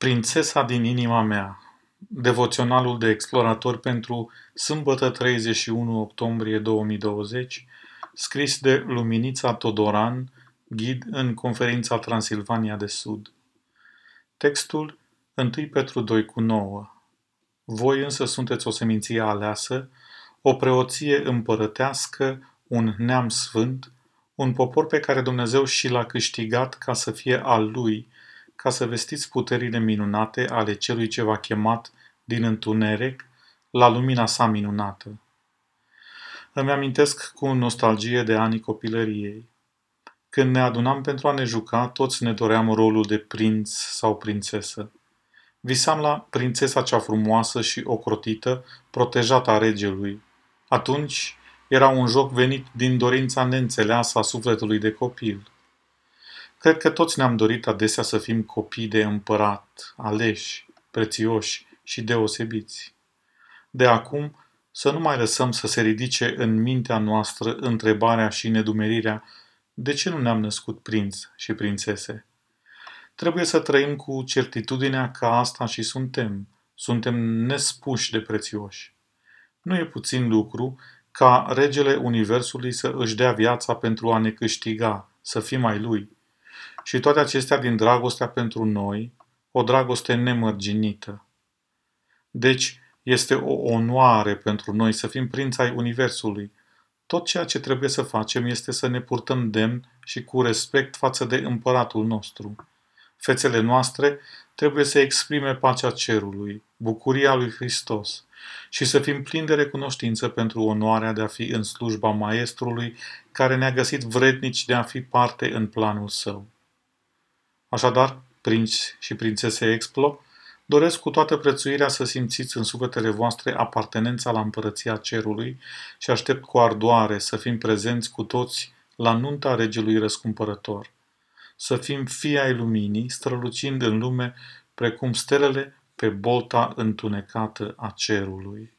Prințesa din inima mea Devoționalul de explorator pentru sâmbătă 31 octombrie 2020 Scris de Luminița Todoran Ghid în conferința Transilvania de Sud. Textul 1 Petru 2 cu 9 Voi însă sunteți o seminție aleasă, o preoție împărătească, un neam sfânt, un popor pe care Dumnezeu și l-a câștigat ca să fie al lui, ca să vestiți puterile minunate ale celui ce v-a chemat din întuneric la lumina sa minunată. Îmi amintesc cu nostalgie de anii copilăriei. Când ne adunam pentru a ne juca, toți ne doream rolul de prinț sau prințesă. Visam la prințesa cea frumoasă și ocrotită, protejată a regelui. Atunci era un joc venit din dorința neînțeleasă a sufletului de copil. Cred că toți ne-am dorit adesea să fim copii de împărat, aleși, prețioși și deosebiți. De acum, să nu mai lăsăm să se ridice în mintea noastră întrebarea și nedumerirea de ce nu ne-am născut prinț și prințese. Trebuie să trăim cu certitudinea că asta și suntem. Suntem nespuși de prețioși. Nu e puțin lucru ca regele Universului să își dea viața pentru a ne câștiga, să fim ai lui. Și toate acestea din dragostea pentru noi, o dragoste nemărginită. Deci, este o onoare pentru noi să fim prinți ai Universului. Tot ceea ce trebuie să facem este să ne purtăm demn și cu respect față de împăratul nostru. Fețele noastre trebuie să exprime pacea cerului, bucuria lui Hristos și să fim plini de recunoștință pentru onoarea de a fi în slujba Maestrului care ne-a găsit vrednici de a fi parte în planul său. Așadar, prinți și prințese Explo, doresc cu toată prețuirea să simțiți în sufletele voastre apartenența la împărăția cerului și aștept cu ardoare să fim prezenți cu toți la nunta regelui răscumpărător. Să fim fii ai luminii, strălucind în lume precum stelele pe bolta întunecată a cerului.